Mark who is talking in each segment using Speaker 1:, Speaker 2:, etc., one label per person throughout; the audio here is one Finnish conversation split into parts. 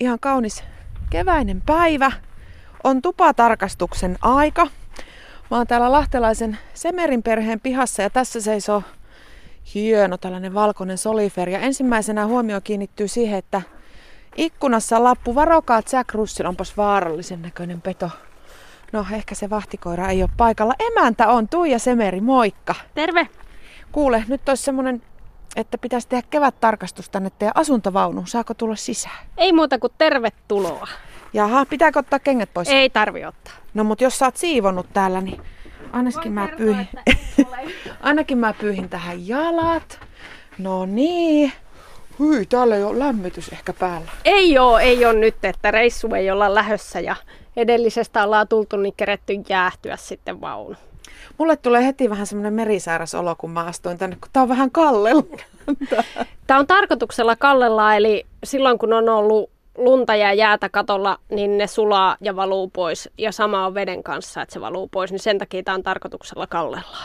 Speaker 1: ihan kaunis keväinen päivä. On tupatarkastuksen aika. Mä oon täällä lahtelaisen Semerin perheen pihassa ja tässä seisoo hieno tällainen valkoinen solifer. Ja ensimmäisenä huomio kiinnittyy siihen, että ikkunassa on lappu varokaa Jack Russell, onpas vaarallisen näköinen peto. No ehkä se vahtikoira ei ole paikalla. Emäntä on Tuija Semeri, moikka.
Speaker 2: Terve.
Speaker 1: Kuule, nyt olisi semmonen että pitäisi tehdä kevättarkastus tänne teidän asuntovaunuun. Saako tulla sisään?
Speaker 2: Ei muuta kuin tervetuloa.
Speaker 1: Jaha, pitääkö ottaa kengät pois?
Speaker 2: Ei tarvi ottaa.
Speaker 1: No mutta jos sä oot siivonnut täällä, niin ainakin mä, pyyhin. ainakin mä pyyhin tähän jalat. No niin. Hyi, täällä ei ole lämmitys ehkä päällä.
Speaker 2: Ei oo, ei ole nyt, että reissu ei olla lähössä ja edellisestä ollaan tultu niin keretty jäähtyä sitten vaunu.
Speaker 1: Mulle tulee heti vähän semmoinen merisääräs olo, kun mä astuin tänne, kun tää on vähän kallella.
Speaker 2: Tämä on tarkoituksella kallella, eli silloin kun on ollut lunta ja jäätä katolla, niin ne sulaa ja valuu pois. Ja sama on veden kanssa, että se valuu pois, niin sen takia tämä on tarkoituksella kallella.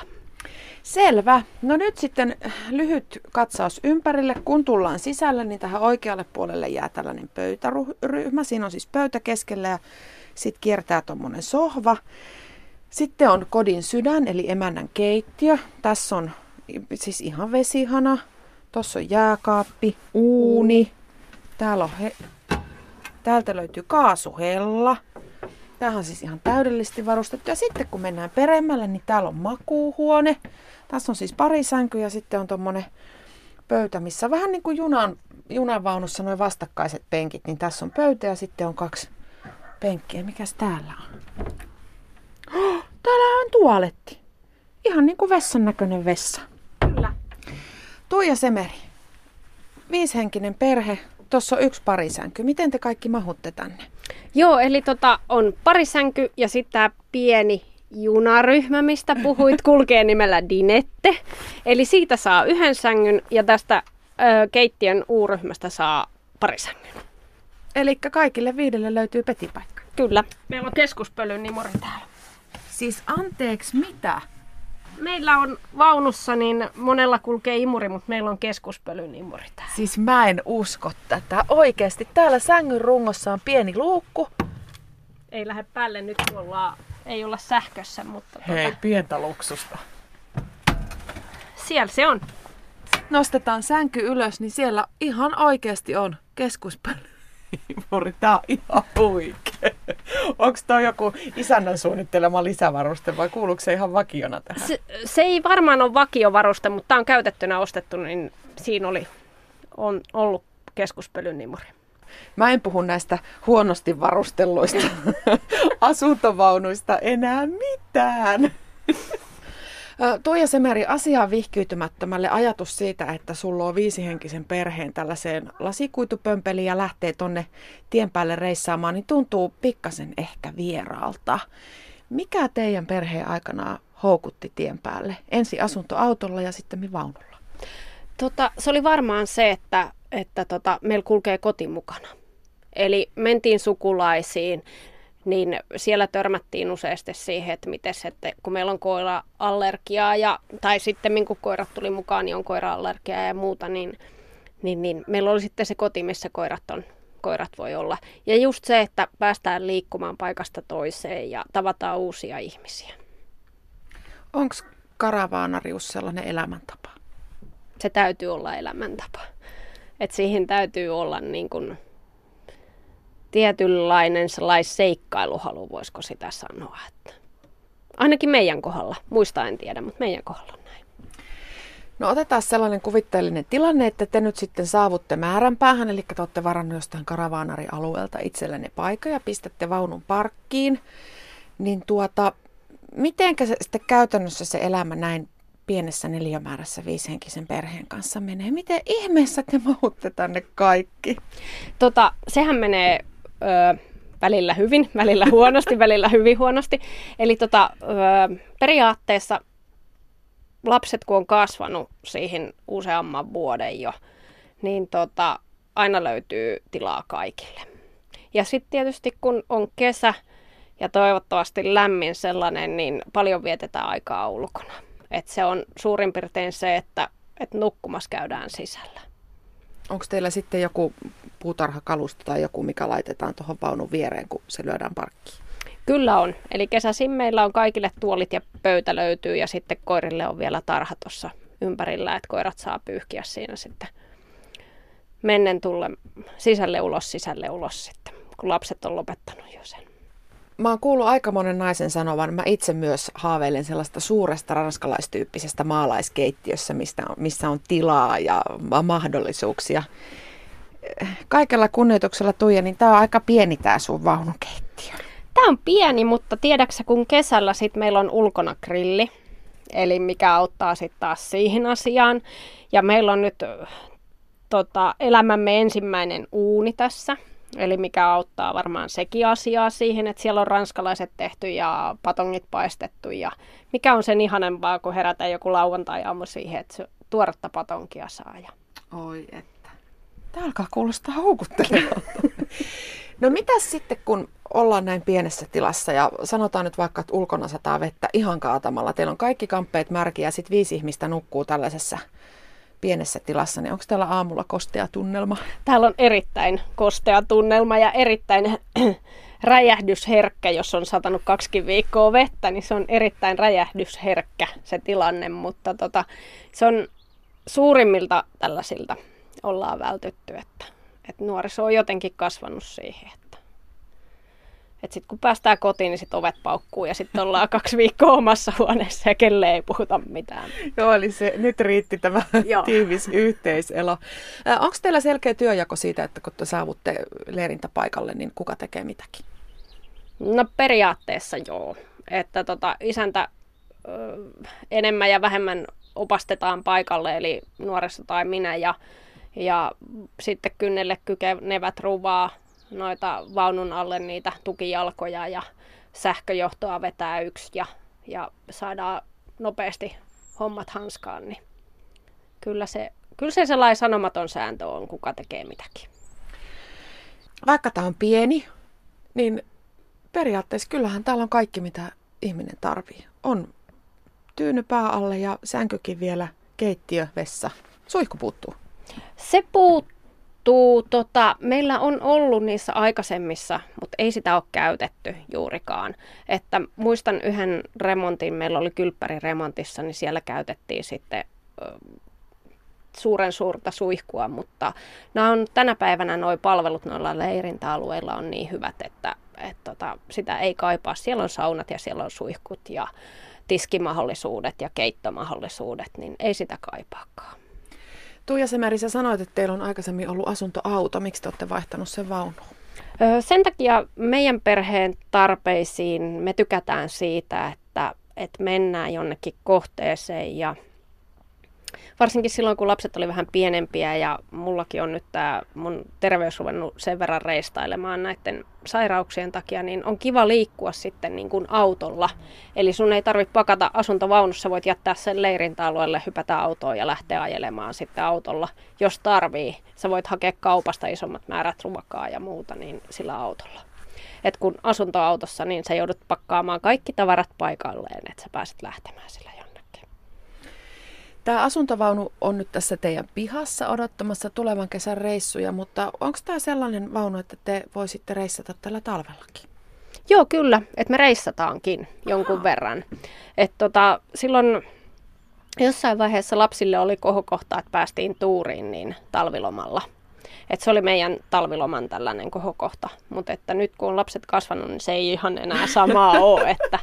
Speaker 1: Selvä. No nyt sitten lyhyt katsaus ympärille. Kun tullaan sisälle, niin tähän oikealle puolelle jää tällainen pöytäryhmä. Siinä on siis pöytä keskellä ja sitten kiertää tuommoinen sohva. Sitten on kodin sydän, eli emännän keittiö. Tässä on siis ihan vesihana. Tuossa on jääkaappi, uuni. Täällä on he... Täältä löytyy kaasuhella. Tämähän on siis ihan täydellisesti varustettu. Ja sitten kun mennään peremmälle, niin täällä on makuuhuone. Tässä on siis pari sänkyä ja sitten on tuommoinen pöytä, missä vähän niin kuin junan, junanvaunussa noin vastakkaiset penkit, niin tässä on pöytä ja sitten on kaksi penkkiä. Mikäs täällä on? Täällä on tualetti. Ihan niin kuin vessan näköinen vessa.
Speaker 2: Kyllä.
Speaker 1: Tuija Semeri, viishenkinen perhe, tuossa on yksi parisänky. Miten te kaikki mahutte tänne?
Speaker 2: Joo, eli tota, on parisänky ja sitten tämä pieni junaryhmä, mistä puhuit, kulkee nimellä Dinette. Eli siitä saa yhden sängyn ja tästä ö, keittiön uuryhmästä saa parisängyn.
Speaker 1: Eli kaikille viidelle löytyy petipaikka.
Speaker 2: Kyllä. Meillä on keskuspölyn nimuri täällä.
Speaker 1: Siis anteeksi, mitä?
Speaker 2: Meillä on vaunussa, niin monella kulkee imuri, mutta meillä on keskuspölyn imuri täällä.
Speaker 1: Siis mä en usko tätä. Oikeesti, täällä sängyn rungossa on pieni luukku.
Speaker 2: Ei lähde päälle nyt, kun ollaan, ei olla sähkössä, mutta
Speaker 1: Hei,
Speaker 2: tota,
Speaker 1: pientä luksusta.
Speaker 2: siellä se on.
Speaker 1: Nostetaan sänky ylös, niin siellä ihan oikeasti on keskuspöly. Imuri, tää on ihan huikea. Onko toi joku isännän suunnittelema lisävaruste vai kuuluuko se ihan vakiona tähän?
Speaker 2: Se, se ei varmaan ole vakiovaruste, mutta tämä on käytettynä ostettu, niin siinä oli on ollut keskuspölyn nimuri.
Speaker 1: Mä en puhu näistä huonosti varustelluista asuntovaunuista enää mitään. Tuija Semeri, asiaan vihkyytymättömälle ajatus siitä, että sulla on viisihenkisen perheen tällaiseen lasikuitupömpeliin ja lähtee tonne tien päälle reissaamaan, niin tuntuu pikkasen ehkä vieraalta. Mikä teidän perheen aikana houkutti tien päälle? Ensi asuntoautolla ja sitten vaunulla.
Speaker 2: Tota, se oli varmaan se, että, että tota, meillä kulkee koti mukana. Eli mentiin sukulaisiin, niin siellä törmättiin useasti siihen, että miten se, että kun meillä on koira-allergiaa, ja, tai sitten kun koirat tuli mukaan, niin on koira-allergiaa ja muuta, niin, niin, niin meillä oli sitten se koti, missä koirat on koirat voi olla. Ja just se, että päästään liikkumaan paikasta toiseen ja tavataan uusia ihmisiä.
Speaker 1: Onko karavaanarius sellainen elämäntapa?
Speaker 2: Se täytyy olla elämäntapa. Et siihen täytyy olla niin kuin tietynlainen seikkailuhalu, voisiko sitä sanoa. Että ainakin meidän kohdalla. Muista en tiedä, mutta meidän kohdalla on näin.
Speaker 1: No otetaan sellainen kuvitteellinen tilanne, että te nyt sitten saavutte määränpäähän, eli te olette varannut jostain karavaanarialueelta itsellenne paikka ja pistätte vaunun parkkiin. Niin tuota, mitenkä se sitten käytännössä se elämä näin pienessä neliömäärässä viishenkisen perheen kanssa menee? Miten ihmeessä te mahutte tänne kaikki?
Speaker 2: Tota, sehän menee ö, välillä hyvin, välillä huonosti, välillä hyvin huonosti. Eli tota, ö, periaatteessa lapset kun on kasvanut siihen useamman vuoden jo, niin tota, aina löytyy tilaa kaikille. Ja sitten tietysti kun on kesä ja toivottavasti lämmin sellainen, niin paljon vietetään aikaa ulkona. Et se on suurin piirtein se, että, että nukkumassa käydään sisällä.
Speaker 1: Onko teillä sitten joku puutarhakalusto tai joku, mikä laitetaan tuohon vaunun viereen, kun se lyödään parkkiin?
Speaker 2: Kyllä on. Eli kesäisin meillä on kaikille tuolit ja pöytä löytyy ja sitten koirille on vielä tarha tuossa ympärillä, että koirat saa pyyhkiä siinä sitten mennen tulle sisälle ulos, sisälle ulos sitten, kun lapset on lopettanut jo sen.
Speaker 1: Mä oon kuullut aika monen naisen sanovan, mä itse myös haaveilen sellaista suuresta ranskalaistyyppisestä maalaiskeittiössä, mistä missä on tilaa ja mahdollisuuksia. Kaikella kunnioituksella Tuija, niin tämä on aika pieni tämä sun vaunukeittiö.
Speaker 2: Tämä on pieni, mutta tiedäksä, kun kesällä sit meillä on ulkona grilli, eli mikä auttaa sitten taas siihen asiaan. Ja meillä on nyt tota, elämämme ensimmäinen uuni tässä, eli mikä auttaa varmaan sekin asiaa siihen, että siellä on ranskalaiset tehty ja patongit paistettu ja mikä on sen ihanempaa, kun herätään joku lauantai-aamu siihen, että tuoretta patonkia saa. Ja...
Speaker 1: Oi että. Tämä alkaa kuulostaa houkuttelevalta. no mitä sitten, kun ollaan näin pienessä tilassa ja sanotaan nyt vaikka, että ulkona sataa vettä ihan kaatamalla. Teillä on kaikki kamppeet märkiä ja sitten viisi ihmistä nukkuu tällaisessa pienessä tilassa, niin onko täällä aamulla kostea tunnelma?
Speaker 2: Täällä on erittäin kostea tunnelma ja erittäin räjähdysherkkä, jos on satanut kaksi viikkoa vettä, niin se on erittäin räjähdysherkkä se tilanne, mutta tota, se on suurimmilta tällaisilta ollaan vältytty, että, että nuoriso on jotenkin kasvanut siihen. Että sitten kun päästään kotiin, niin sitten ovet paukkuu ja sitten ollaan kaksi viikkoa omassa huoneessa ja kelle ei puhuta mitään.
Speaker 1: Joo, eli se, nyt riitti tämä Joo. tiivis yhteiselo. Onko teillä selkeä työjako siitä, että kun te saavutte leirintäpaikalle, niin kuka tekee mitäkin?
Speaker 2: No periaatteessa joo. Että tota, isäntä ö, enemmän ja vähemmän opastetaan paikalle, eli nuoressa tai minä, ja, ja sitten kynnelle kykenevät ruvaa noita vaunun alle niitä tukijalkoja ja sähköjohtoa vetää yksi ja, ja saadaan nopeasti hommat hanskaan, niin kyllä se, kyllä se sellainen sanomaton sääntö on, kuka tekee mitäkin.
Speaker 1: Vaikka tämä on pieni, niin periaatteessa kyllähän täällä on kaikki, mitä ihminen tarvii. On tyyny pää alle ja sänkykin vielä, keittiö, vessa. Suihku puuttuu.
Speaker 2: Se puuttuu Tuu, tota, meillä on ollut niissä aikaisemmissa, mutta ei sitä ole käytetty juurikaan. Että muistan yhden remontin, meillä oli kylppäriremontissa, niin siellä käytettiin sitten suuren suurta suihkua, mutta nämä on tänä päivänä nuo palvelut noilla leirintäalueilla on niin hyvät, että et tota, sitä ei kaipaa. Siellä on saunat ja siellä on suihkut ja tiskimahdollisuudet ja keittomahdollisuudet, niin ei sitä kaipaakaan.
Speaker 1: Tuija Semeri, sä sanoit, että teillä on aikaisemmin ollut asuntoauto. Miksi te olette vaihtanut sen vaunuun?
Speaker 2: Sen takia meidän perheen tarpeisiin me tykätään siitä, että, että mennään jonnekin kohteeseen ja varsinkin silloin, kun lapset oli vähän pienempiä ja mullakin on nyt tämä mun terveys ruvennut sen verran reistailemaan näiden sairauksien takia, niin on kiva liikkua sitten niin kuin autolla. Eli sun ei tarvitse pakata asuntovaunussa, voit jättää sen leirintäalueelle, hypätä autoon ja lähteä ajelemaan sitten autolla, jos tarvii. Sä voit hakea kaupasta isommat määrät ruokaa ja muuta niin sillä autolla. Et kun asuntoautossa, niin sä joudut pakkaamaan kaikki tavarat paikalleen, että sä pääset lähtemään sillä
Speaker 1: Tämä asuntovaunu on nyt tässä teidän pihassa odottamassa tulevan kesän reissuja, mutta onko tämä sellainen vaunu, että te voisitte reissata tällä talvellakin?
Speaker 2: Joo, kyllä, että me reissataankin jonkun Aha. verran. Et tota, silloin jossain vaiheessa lapsille oli kohokohta, että päästiin tuuriin niin talvilomalla. Et se oli meidän talviloman tällainen kohokohta, mutta että nyt kun on lapset kasvanut, niin se ei ihan enää samaa ole, että,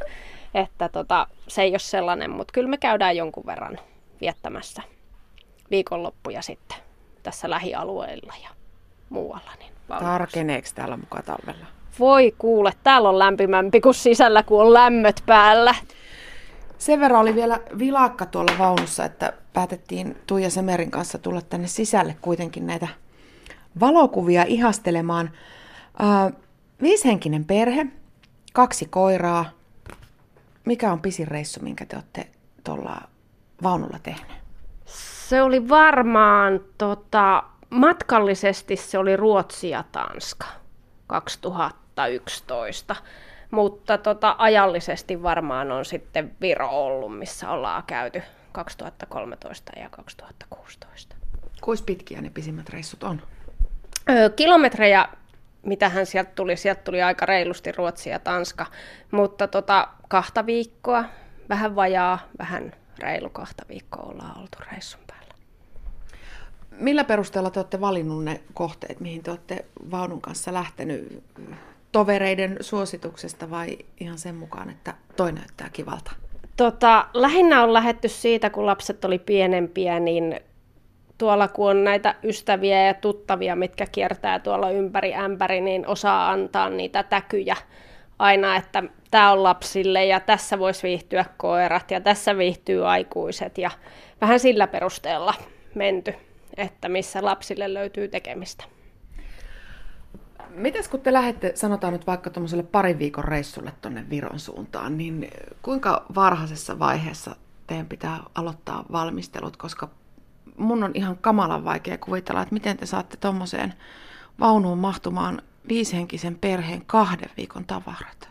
Speaker 2: että tota, se ei ole sellainen, mutta kyllä me käydään jonkun verran viettämässä viikonloppuja sitten tässä lähialueilla ja muualla. Niin
Speaker 1: Tarkeneeko täällä mukaan talvella?
Speaker 2: Voi kuule, täällä on lämpimämpi kuin sisällä, kun on lämmöt päällä.
Speaker 1: Sen verran oli vielä vilakka tuolla vaunussa, että päätettiin Tuija Semerin kanssa tulla tänne sisälle kuitenkin näitä valokuvia ihastelemaan. Äh, viishenkinen perhe, kaksi koiraa. Mikä on pisin reissu, minkä te olette tuolla vaunulla tehnyt?
Speaker 2: Se oli varmaan tota, matkallisesti se oli Ruotsi ja Tanska 2011. Mutta tota, ajallisesti varmaan on sitten Viro ollut, missä ollaan käyty 2013 ja 2016.
Speaker 1: Kuinka pitkiä ne pisimmät reissut on?
Speaker 2: Öö, kilometrejä, mitähän sieltä tuli, sieltä tuli aika reilusti Ruotsi ja Tanska, mutta tota, kahta viikkoa, vähän vajaa, vähän reilu kahta viikkoa ollaan oltu reissun päällä.
Speaker 1: Millä perusteella te olette valinnut ne kohteet, mihin te olette vaunun kanssa lähtenyt? Tovereiden suosituksesta vai ihan sen mukaan, että toi näyttää kivalta?
Speaker 2: Tota, lähinnä on lähetty siitä, kun lapset oli pienempiä, niin tuolla kun on näitä ystäviä ja tuttavia, mitkä kiertää tuolla ympäri ämpäri, niin osaa antaa niitä täkyjä aina, että tämä on lapsille ja tässä voisi viihtyä koirat ja tässä viihtyy aikuiset ja vähän sillä perusteella menty, että missä lapsille löytyy tekemistä.
Speaker 1: Mites kun te lähdette, sanotaan nyt vaikka tuommoiselle parin viikon reissulle tuonne Viron suuntaan, niin kuinka varhaisessa vaiheessa teidän pitää aloittaa valmistelut, koska mun on ihan kamalan vaikea kuvitella, että miten te saatte tuommoiseen vaunuun mahtumaan viishenkisen perheen kahden viikon tavarat.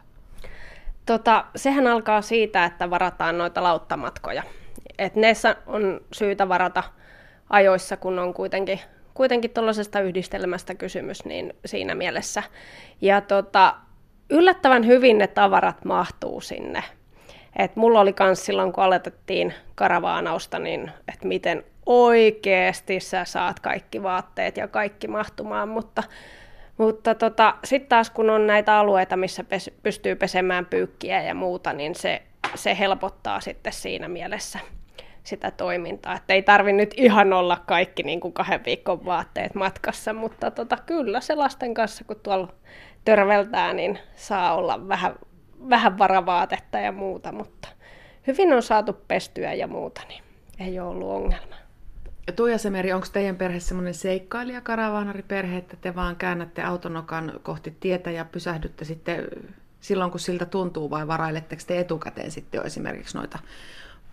Speaker 2: Tota, sehän alkaa siitä, että varataan noita lauttamatkoja. Et ne on syytä varata ajoissa, kun on kuitenkin kuitenkin tuollaisesta yhdistelmästä kysymys, niin siinä mielessä. Ja tota, yllättävän hyvin ne tavarat mahtuu sinne. Et mulla oli myös silloin, kun aloitettiin karavaanausta, niin että miten oikeasti sä saat kaikki vaatteet ja kaikki mahtumaan, mutta, mutta tota, sitten taas kun on näitä alueita, missä pes, pystyy pesemään pyykkiä ja muuta, niin se, se helpottaa sitten siinä mielessä sitä toimintaa. Että ei tarvi nyt ihan olla kaikki niin kuin kahden viikon vaatteet matkassa, mutta tota, kyllä se lasten kanssa, kun tuolla törveltää, niin saa olla vähän, vähän varavaatetta ja muuta, mutta hyvin on saatu pestyä ja muuta, niin ei ole ollut ongelma.
Speaker 1: Ja Tuija Semeri, onko teidän perhe semmoinen seikkailija karavaanariperhe, että te vaan käännätte autonokan kohti tietä ja pysähdytte sitten silloin, kun siltä tuntuu, vai varailetteko te etukäteen sitten jo esimerkiksi noita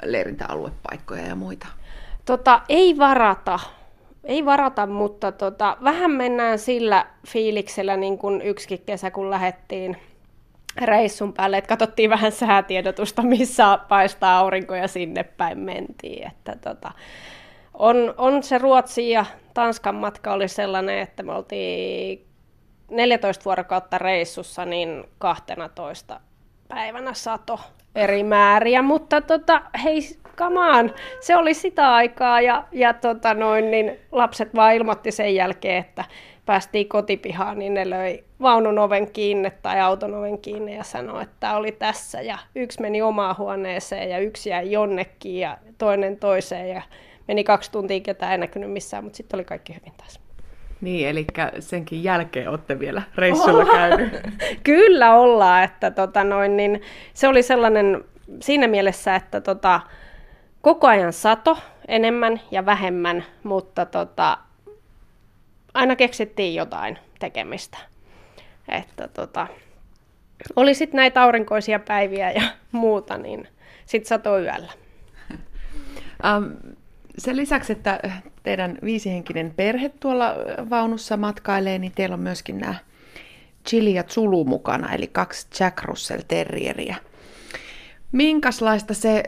Speaker 1: leirintäaluepaikkoja ja muita?
Speaker 2: Tota, ei varata. Ei varata, mutta tota, vähän mennään sillä fiiliksellä, niin kuin yksikin kesä, kun lähdettiin reissun päälle, että katsottiin vähän säätiedotusta, missä paistaa aurinko ja sinne päin mentiin. Että tota, on, on se Ruotsi ja Tanskan matka oli sellainen, että me oltiin 14 vuorokautta reissussa, niin 12 päivänä sato eri määriä, mutta tota, hei, kamaan, se oli sitä aikaa ja, ja tota noin, niin lapset vaan ilmoitti sen jälkeen, että päästiin kotipihaan, niin ne löi vaunun oven kiinni tai auton oven kiinni ja sanoi, että oli tässä. Ja yksi meni omaan huoneeseen ja yksi jäi jonnekin ja toinen toiseen ja meni kaksi tuntia, ketä ei näkynyt missään, mutta sitten oli kaikki hyvin taas.
Speaker 1: Niin, eli senkin jälkeen olette vielä reissulla oh. käynyt.
Speaker 2: Kyllä ollaan, että tota noin, niin se oli sellainen siinä mielessä, että tota, koko ajan sato enemmän ja vähemmän, mutta tota, aina keksittiin jotain tekemistä. Että tota, oli sitten näitä aurinkoisia päiviä ja muuta, niin sitten sato yöllä.
Speaker 1: Um, sen lisäksi, että teidän viisihenkinen perhe tuolla vaunussa matkailee, niin teillä on myöskin nämä Chili ja Zulu mukana, eli kaksi Jack Russell Terrieriä. Minkälaista se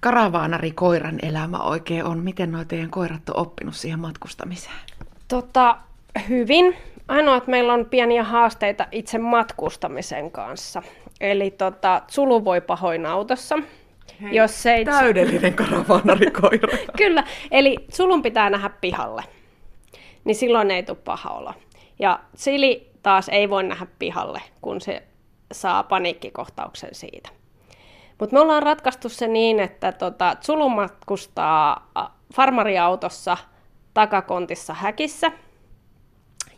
Speaker 1: karavaanarikoiran elämä oikein on? Miten nuo teidän koirat on oppinut siihen matkustamiseen?
Speaker 2: Tota, hyvin. Ainoa, että meillä on pieniä haasteita itse matkustamisen kanssa. Eli tota, Zulu voi pahoin autossa.
Speaker 1: Hei, jos ei... Täydellinen karavaanarikoira.
Speaker 2: Kyllä, eli sulun pitää nähdä pihalle, niin silloin ei tule paha olla. Ja Sili taas ei voi nähdä pihalle, kun se saa paniikkikohtauksen siitä. Mutta me ollaan ratkaistu se niin, että tota, Zulu matkustaa farmariautossa takakontissa häkissä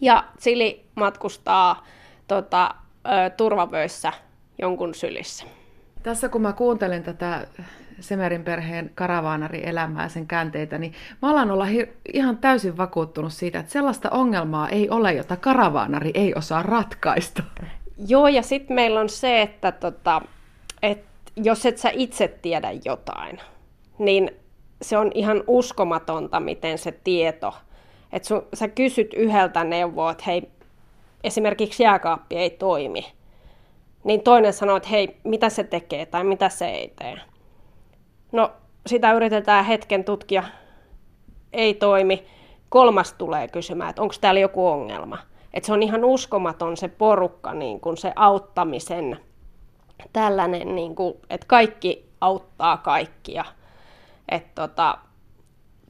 Speaker 2: ja Sili matkustaa tota, ö, turvavöissä jonkun sylissä.
Speaker 1: Tässä kun mä kuuntelen tätä Semerin perheen karavaanari-elämää ja sen käänteitä, niin mä alan olla ihan täysin vakuuttunut siitä, että sellaista ongelmaa ei ole, jota karavaanari ei osaa ratkaista.
Speaker 2: Joo, ja sitten meillä on se, että tota, et jos et sä itse tiedä jotain, niin se on ihan uskomatonta, miten se tieto, että sä kysyt yhdeltä neuvoa, että hei, esimerkiksi jääkaappi ei toimi, niin toinen sanoo, että hei, mitä se tekee tai mitä se ei tee. No, sitä yritetään hetken tutkia, ei toimi. kolmas tulee kysymään, että onko täällä joku ongelma. Että se on ihan uskomaton se porukka, niin kuin se auttamisen tällainen, niin kuin, että kaikki auttaa kaikkia. Et tota,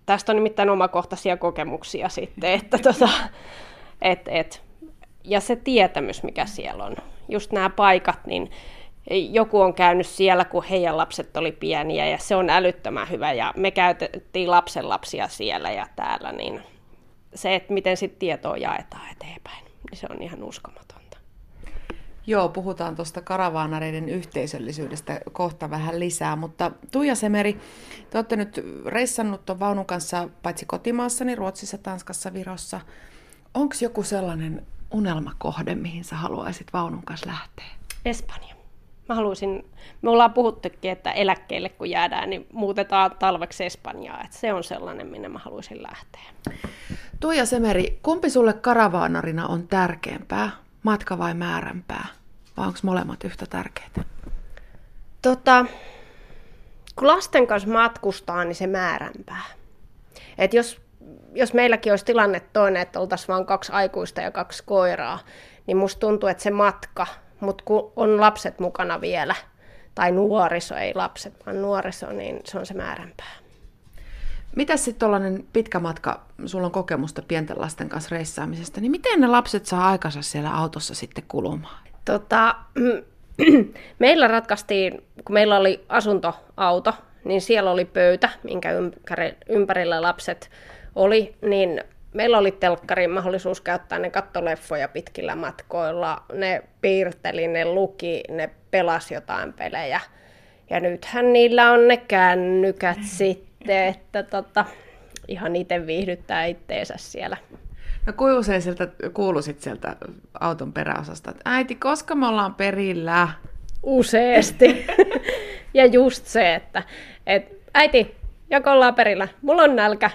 Speaker 2: tästä on nimittäin omakohtaisia kokemuksia sitten, että tota, et, et, ja se tietämys, mikä siellä on. Just nämä paikat, niin joku on käynyt siellä, kun heidän lapset oli pieniä ja se on älyttömän hyvä ja me käytettiin lapsenlapsia siellä ja täällä, niin se, että miten sitten tietoa jaetaan eteenpäin, niin se on ihan uskomatonta.
Speaker 1: Joo, puhutaan tuosta karavaanareiden yhteisöllisyydestä kohta vähän lisää, mutta Tuija Semeri, te olette nyt reissannut tuon vaunun kanssa paitsi kotimaassani, Ruotsissa, Tanskassa, Virossa. Onko joku sellainen unelmakohde, mihin sä haluaisit vaunun kanssa lähteä?
Speaker 2: Espanja. Mä haluaisin, me ollaan puhuttukin, että eläkkeelle kun jäädään, niin muutetaan talveksi Espanjaa. Että se on sellainen, minne mä haluaisin lähteä.
Speaker 1: Tuija Semeri, kumpi sulle karavaanarina on tärkeämpää, matka vai määränpää? Vai onko molemmat yhtä tärkeitä?
Speaker 2: Tota, kun lasten kanssa matkustaa, niin se määränpää. Et jos, jos meilläkin olisi tilanne toinen, että oltaisiin vain kaksi aikuista ja kaksi koiraa, niin musta tuntuu, että se matka, mutta kun on lapset mukana vielä, tai nuoriso, ei lapset, vaan nuoriso, niin se on se määränpää.
Speaker 1: Mitäs sitten tuollainen pitkä matka, sulla on kokemusta pienten lasten kanssa reissaamisesta, niin miten ne lapset saa aikansa siellä autossa sitten kulumaan?
Speaker 2: Tota, meillä ratkaistiin, kun meillä oli asuntoauto, niin siellä oli pöytä, minkä ympärillä lapset oli, niin meillä oli telkkarin mahdollisuus käyttää ne kattoleffoja pitkillä matkoilla. Ne piirteli, ne luki, ne pelasi jotain pelejä. Ja nythän niillä on ne kännykät sitten, että tota, ihan itse viihdyttää itteensä siellä.
Speaker 1: No kuinka usein sieltä kuuluisit sieltä auton peräosasta, että äiti, koska me ollaan perillä?
Speaker 2: Useasti. ja just se, että et, äiti, joko ollaan perillä, mulla on nälkä,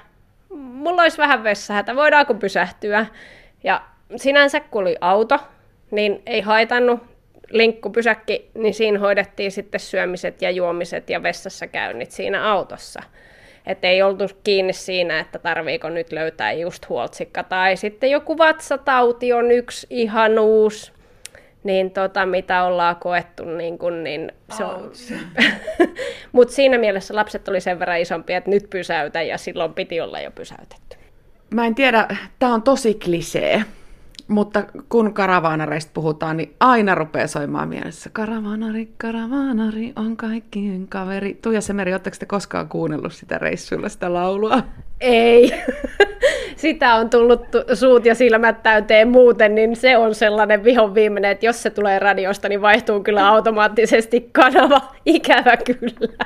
Speaker 2: mulla olisi vähän vessahätä, voidaanko pysähtyä? Ja sinänsä kun oli auto, niin ei haitannut linkkupysäkki, niin siinä hoidettiin sitten syömiset ja juomiset ja vessassa käynnit siinä autossa. Että ei oltu kiinni siinä, että tarviiko nyt löytää just huoltsikka. Tai sitten joku vatsatauti on yksi ihan uusi, niin tota, mitä ollaan koettu, niin, kun, niin se on... Mutta siinä mielessä lapset oli sen verran isompia, että nyt pysäytä, ja silloin piti olla jo pysäytetty.
Speaker 1: Mä en tiedä, tämä on tosi klisee, mutta kun karavaanareista puhutaan, niin aina rupeaa soimaan mielessä. Karavaanari, karavaanari on kaikkien kaveri. Tuija Semeri, oletteko te koskaan kuunnellut sitä reissuilla, sitä laulua?
Speaker 2: Ei. sitä on tullut suut ja silmät täyteen muuten, niin se on sellainen vihon viimeinen, että jos se tulee radiosta, niin vaihtuu kyllä automaattisesti kanava. Ikävä kyllä.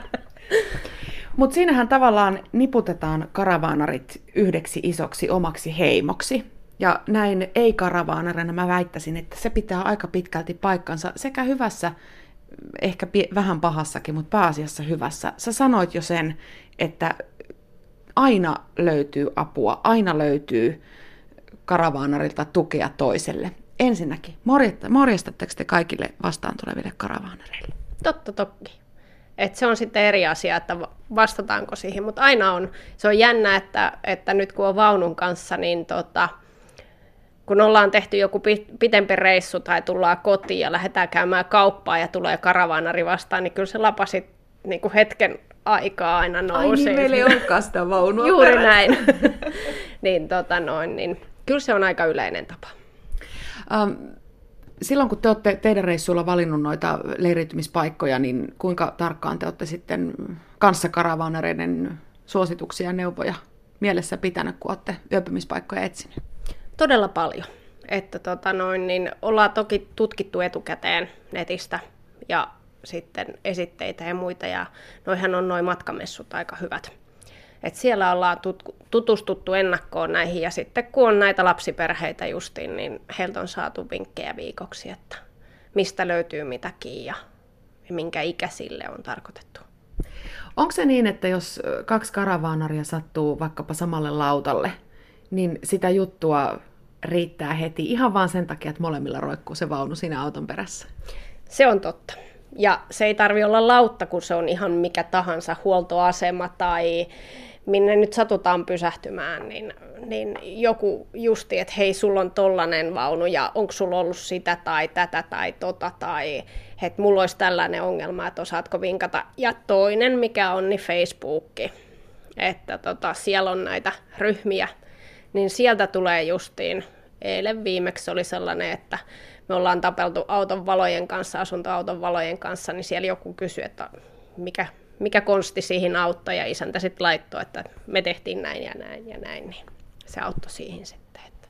Speaker 1: Mutta siinähän tavallaan niputetaan karavaanarit yhdeksi isoksi omaksi heimoksi. Ja näin ei-karavaanarina mä väittäisin, että se pitää aika pitkälti paikkansa sekä hyvässä, ehkä vähän pahassakin, mutta pääasiassa hyvässä. Sä sanoit jo sen, että aina löytyy apua, aina löytyy karavaanarilta tukea toiselle. Ensinnäkin, morjestatteko te kaikille vastaan tuleville karavaanareille?
Speaker 2: Totta toki. Et se on sitten eri asia, että vastataanko siihen, mutta aina on, se on jännä, että, että nyt kun on vaunun kanssa, niin tota, kun ollaan tehty joku pitempi reissu tai tullaan kotiin ja lähdetään käymään kauppaa ja tulee karavaanari vastaan, niin kyllä se lapasit niin kuin hetken aikaa aina nousee. Ai
Speaker 1: niin, meillä ei olekaan sitä vaunua
Speaker 2: Juuri perään. näin. niin, tota noin, niin kyllä se on aika yleinen tapa.
Speaker 1: Um, silloin kun te olette teidän reissuilla valinnut noita leiriytymispaikkoja, niin kuinka tarkkaan te olette sitten kanssakaravaanareiden suosituksia ja neuvoja mielessä pitänyt, kun olette yöpymispaikkoja etsinyt?
Speaker 2: Todella paljon. Että tota noin, niin ollaan toki tutkittu etukäteen netistä ja sitten esitteitä ja muita, ja noihän on noin matkamessut aika hyvät. Et siellä ollaan tut- tutustuttu ennakkoon näihin, ja sitten kun on näitä lapsiperheitä justiin, niin heiltä on saatu vinkkejä viikoksi, että mistä löytyy mitäkin ja minkä ikäisille on tarkoitettu.
Speaker 1: Onko se niin, että jos kaksi karavaanaria sattuu vaikkapa samalle lautalle, niin sitä juttua riittää heti ihan vaan sen takia, että molemmilla roikkuu se vaunu siinä auton perässä?
Speaker 2: Se on totta. Ja se ei tarvi olla lautta, kun se on ihan mikä tahansa huoltoasema tai minne nyt satutaan pysähtymään, niin, niin joku justi, että hei, sulla on tollanen vaunu ja onko sulla ollut sitä tai tätä tai tota tai että mulla olisi tällainen ongelma, että osaatko vinkata. Ja toinen, mikä on, niin Facebookki, että tota, siellä on näitä ryhmiä, niin sieltä tulee justiin, eilen viimeksi oli sellainen, että me ollaan tapeltu auton valojen kanssa, asuntoauton valojen kanssa, niin siellä joku kysyi, että mikä, mikä konsti siihen auttoi, ja isäntä sitten laittoi, että me tehtiin näin ja näin ja näin, niin se auttoi siihen sitten. Että.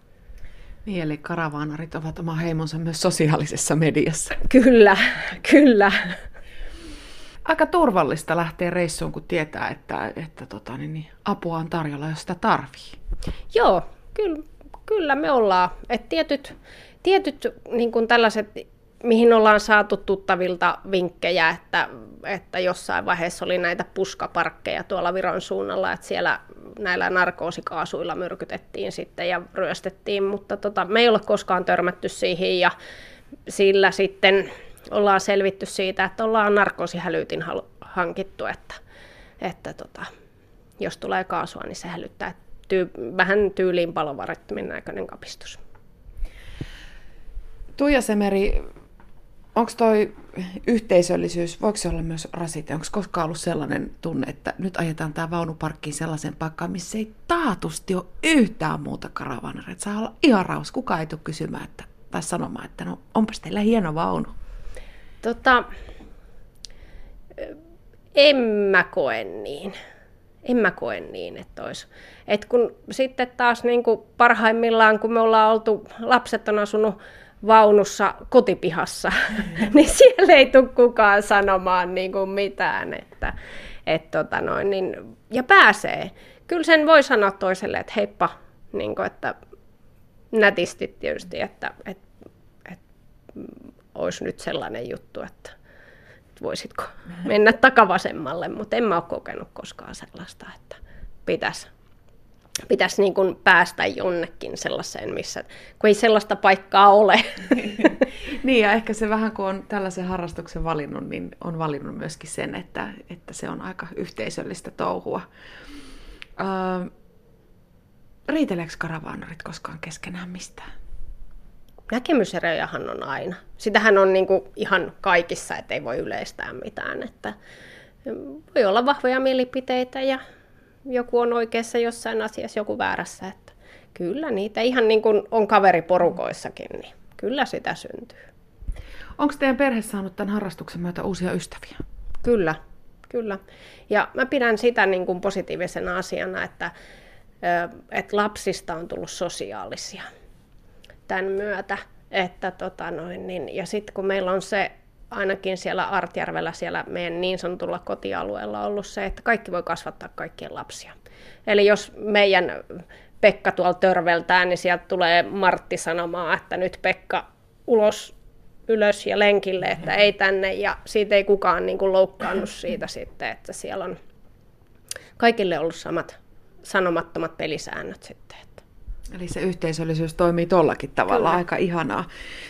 Speaker 1: Niin, eli karavaanarit ovat oma heimonsa myös sosiaalisessa mediassa.
Speaker 2: Kyllä, kyllä.
Speaker 1: Aika turvallista lähteä reissuun, kun tietää, että, että tota, niin, niin, apua on tarjolla, jos sitä tarvii.
Speaker 2: Joo, kyllä, kyllä me ollaan. Et tietyt tietyt niin kuin tällaiset, mihin ollaan saatu tuttavilta vinkkejä, että, että jossain vaiheessa oli näitä puskaparkkeja tuolla Viron suunnalla, että siellä näillä narkoosikaasuilla myrkytettiin sitten ja ryöstettiin, mutta tota, me ei ole koskaan törmätty siihen ja sillä sitten ollaan selvitty siitä, että ollaan narkoosihälytin hankittu, että, että tota, jos tulee kaasua, niin se hälyttää tyy- vähän tyyliin palovarittimen näköinen kapistus.
Speaker 1: Tuija Semeri, onko toi yhteisöllisyys, voiko se olla myös rasite? Onko koskaan ollut sellainen tunne, että nyt ajetaan tämä vaunuparkkiin sellaisen paikkaan, missä ei taatusti ole yhtään muuta karavanaria? Saa olla ihan raus. Kuka ei tule kysymään että, tai sanomaan, että no onpas teillä hieno vaunu.
Speaker 2: Tota, en mä koe niin. En mä koe niin, että olisi. Et kun sitten taas niin kuin parhaimmillaan, kun me ollaan oltu, lapset on asunut vaunussa kotipihassa, niin siellä ei tule kukaan sanomaan niin kuin mitään. Että, et tota noin, niin, ja pääsee. Kyllä sen voi sanoa toiselle, että heippa, niin kuin, että nätisti tietysti, että, että, että olisi nyt sellainen juttu, että voisitko mennä takavasemmalle, mutta en mä ole kokenut koskaan sellaista, että pitäisi pitäisi niin kuin päästä jonnekin sellaiseen, missä, kun ei sellaista paikkaa ole.
Speaker 1: niin, ja ehkä se vähän kun on tällaisen harrastuksen valinnut, niin on valinnut myöskin sen, että, että se on aika yhteisöllistä touhua. Öö, riiteleekö karavaanarit koskaan keskenään mistään?
Speaker 2: Näkemyserojahan on aina. Sitähän on niin kuin ihan kaikissa, että ei voi yleistää mitään. Että voi olla vahvoja mielipiteitä ja joku on oikeassa jossain asiassa, joku väärässä. Että kyllä niitä ihan niin kuin on kaveriporukoissakin, niin kyllä sitä syntyy.
Speaker 1: Onko teidän perhe saanut tämän harrastuksen myötä uusia ystäviä?
Speaker 2: Kyllä, kyllä. Ja mä pidän sitä niin kuin positiivisena asiana, että, että lapsista on tullut sosiaalisia tämän myötä. Että tota noin, niin, ja sitten kun meillä on se ainakin siellä Artjärvellä, siellä meidän niin sanotulla kotialueella ollut se, että kaikki voi kasvattaa kaikkien lapsia. Eli jos meidän Pekka tuolla törveltää, niin sieltä tulee Martti sanomaan, että nyt Pekka ulos, ylös ja lenkille, että ei tänne. Ja siitä ei kukaan niin kuin loukkaannut siitä sitten, että siellä on kaikille ollut samat sanomattomat pelisäännöt sitten.
Speaker 1: Eli se yhteisöllisyys toimii tollakin tavalla, Kyllä. aika ihanaa.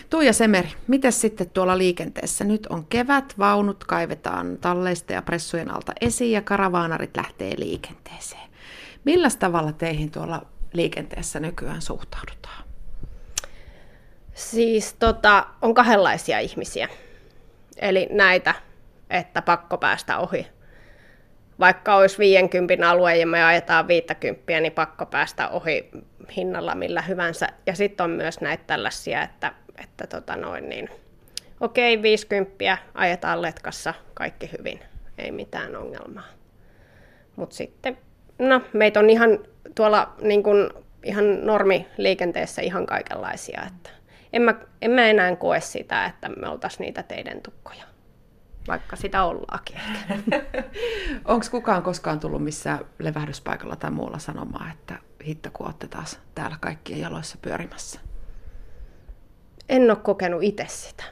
Speaker 1: Tuija Semeri, miten sitten tuolla liikenteessä? Nyt on kevät, vaunut kaivetaan talleista ja pressujen alta esiin ja karavaanarit lähtee liikenteeseen. Millä tavalla teihin tuolla liikenteessä nykyään suhtaudutaan?
Speaker 2: Siis tota, on kahdenlaisia ihmisiä. Eli näitä, että pakko päästä ohi vaikka olisi 50 alue ja me ajetaan 50, niin pakko päästä ohi hinnalla millä hyvänsä. Ja sitten on myös näitä tällaisia, että, että tota noin, niin, okei, 50 ajetaan letkassa, kaikki hyvin, ei mitään ongelmaa. Mutta sitten, no meitä on ihan tuolla niin kun, ihan normiliikenteessä ihan kaikenlaisia, että en mä, en mä enää koe sitä, että me oltaisiin niitä teidän tukkoja vaikka sitä ollaakin.
Speaker 1: Onko kukaan koskaan tullut missään levähdyspaikalla tai muulla sanomaan, että hitto kun olette taas täällä kaikkien jaloissa pyörimässä?
Speaker 2: En ole kokenut itse sitä.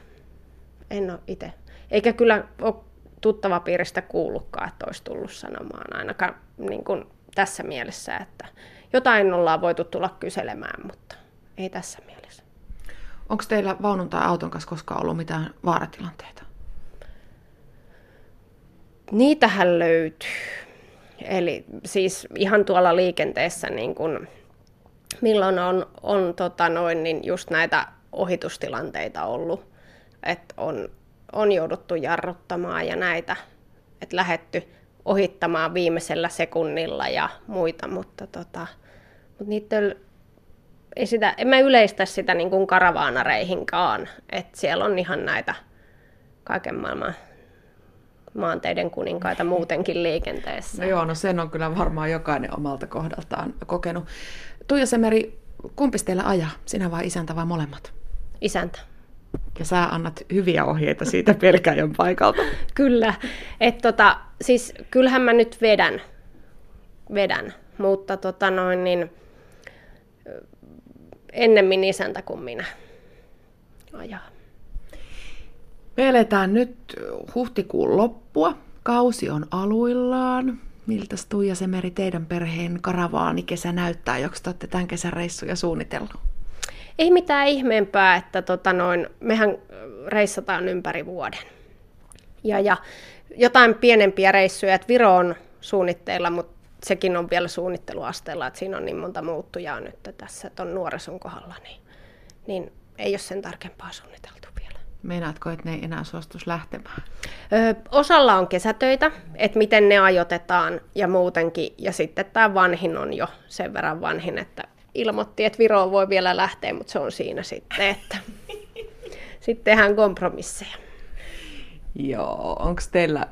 Speaker 2: En ole itse. Eikä kyllä ole tuttava piiristä kuullutkaan, että olisi tullut sanomaan ainakaan niin kuin tässä mielessä, että jotain ollaan voitu tulla kyselemään, mutta ei tässä mielessä.
Speaker 1: Onko teillä vaunun tai auton kanssa koskaan ollut mitään vaaratilanteita?
Speaker 2: Niitähän löytyy. Eli siis ihan tuolla liikenteessä, niin kun, milloin on, on tota noin, niin just näitä ohitustilanteita ollut, että on, on jouduttu jarruttamaan ja näitä, että lähetty ohittamaan viimeisellä sekunnilla ja muita, mutta, tota, mutta niiden, ei sitä, en mä yleistä sitä niin kuin karavaanareihinkaan, että siellä on ihan näitä kaiken maailman maanteiden kuninkaita muutenkin liikenteessä.
Speaker 1: No joo, no sen on kyllä varmaan jokainen omalta kohdaltaan kokenut. Tuija Semeri, kumpi teillä ajaa? Sinä vai isäntä vai molemmat?
Speaker 2: Isäntä.
Speaker 1: Ja sä annat hyviä ohjeita siitä pelkäjän paikalta.
Speaker 2: Kyllä. Et tota, siis kyllähän mä nyt vedän, vedän mutta tota noin, niin, ennemmin isäntä kuin minä ajaa.
Speaker 1: Me eletään nyt huhtikuun loppua. Kausi on aluillaan. Miltä Tuija Semeri teidän perheen karavaani kesä näyttää, joksi te olette tämän kesän reissuja suunnitellut?
Speaker 2: Ei mitään ihmeempää, että tota noin, mehän reissataan ympäri vuoden. Ja, ja jotain pienempiä reissuja, että Viro on suunnitteilla, mutta sekin on vielä suunnitteluasteella, että siinä on niin monta muuttujaa nyt tässä, että on nuorison kohdalla, niin, niin ei ole sen tarkempaa suunniteltu.
Speaker 1: Meinaatko, että ne ei enää suostus lähtemään?
Speaker 2: Ö, osalla on kesätöitä, että miten ne ajoitetaan ja muutenkin. Ja sitten tämä vanhin on jo sen verran vanhin, että ilmoitti, että Viroon voi vielä lähteä, mutta se on siinä sitten, että sitten tehdään kompromisseja.
Speaker 1: Joo, onko teillä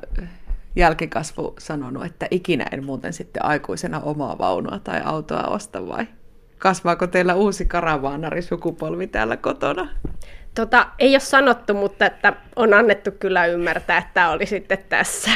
Speaker 1: jälkikasvu sanonut, että ikinä en muuten sitten aikuisena omaa vaunua tai autoa osta vai? Kasvaako teillä uusi karavaanarisukupolvi täällä kotona?
Speaker 2: Tota, ei ole sanottu, mutta että on annettu kyllä ymmärtää, että tämä oli sitten tässä.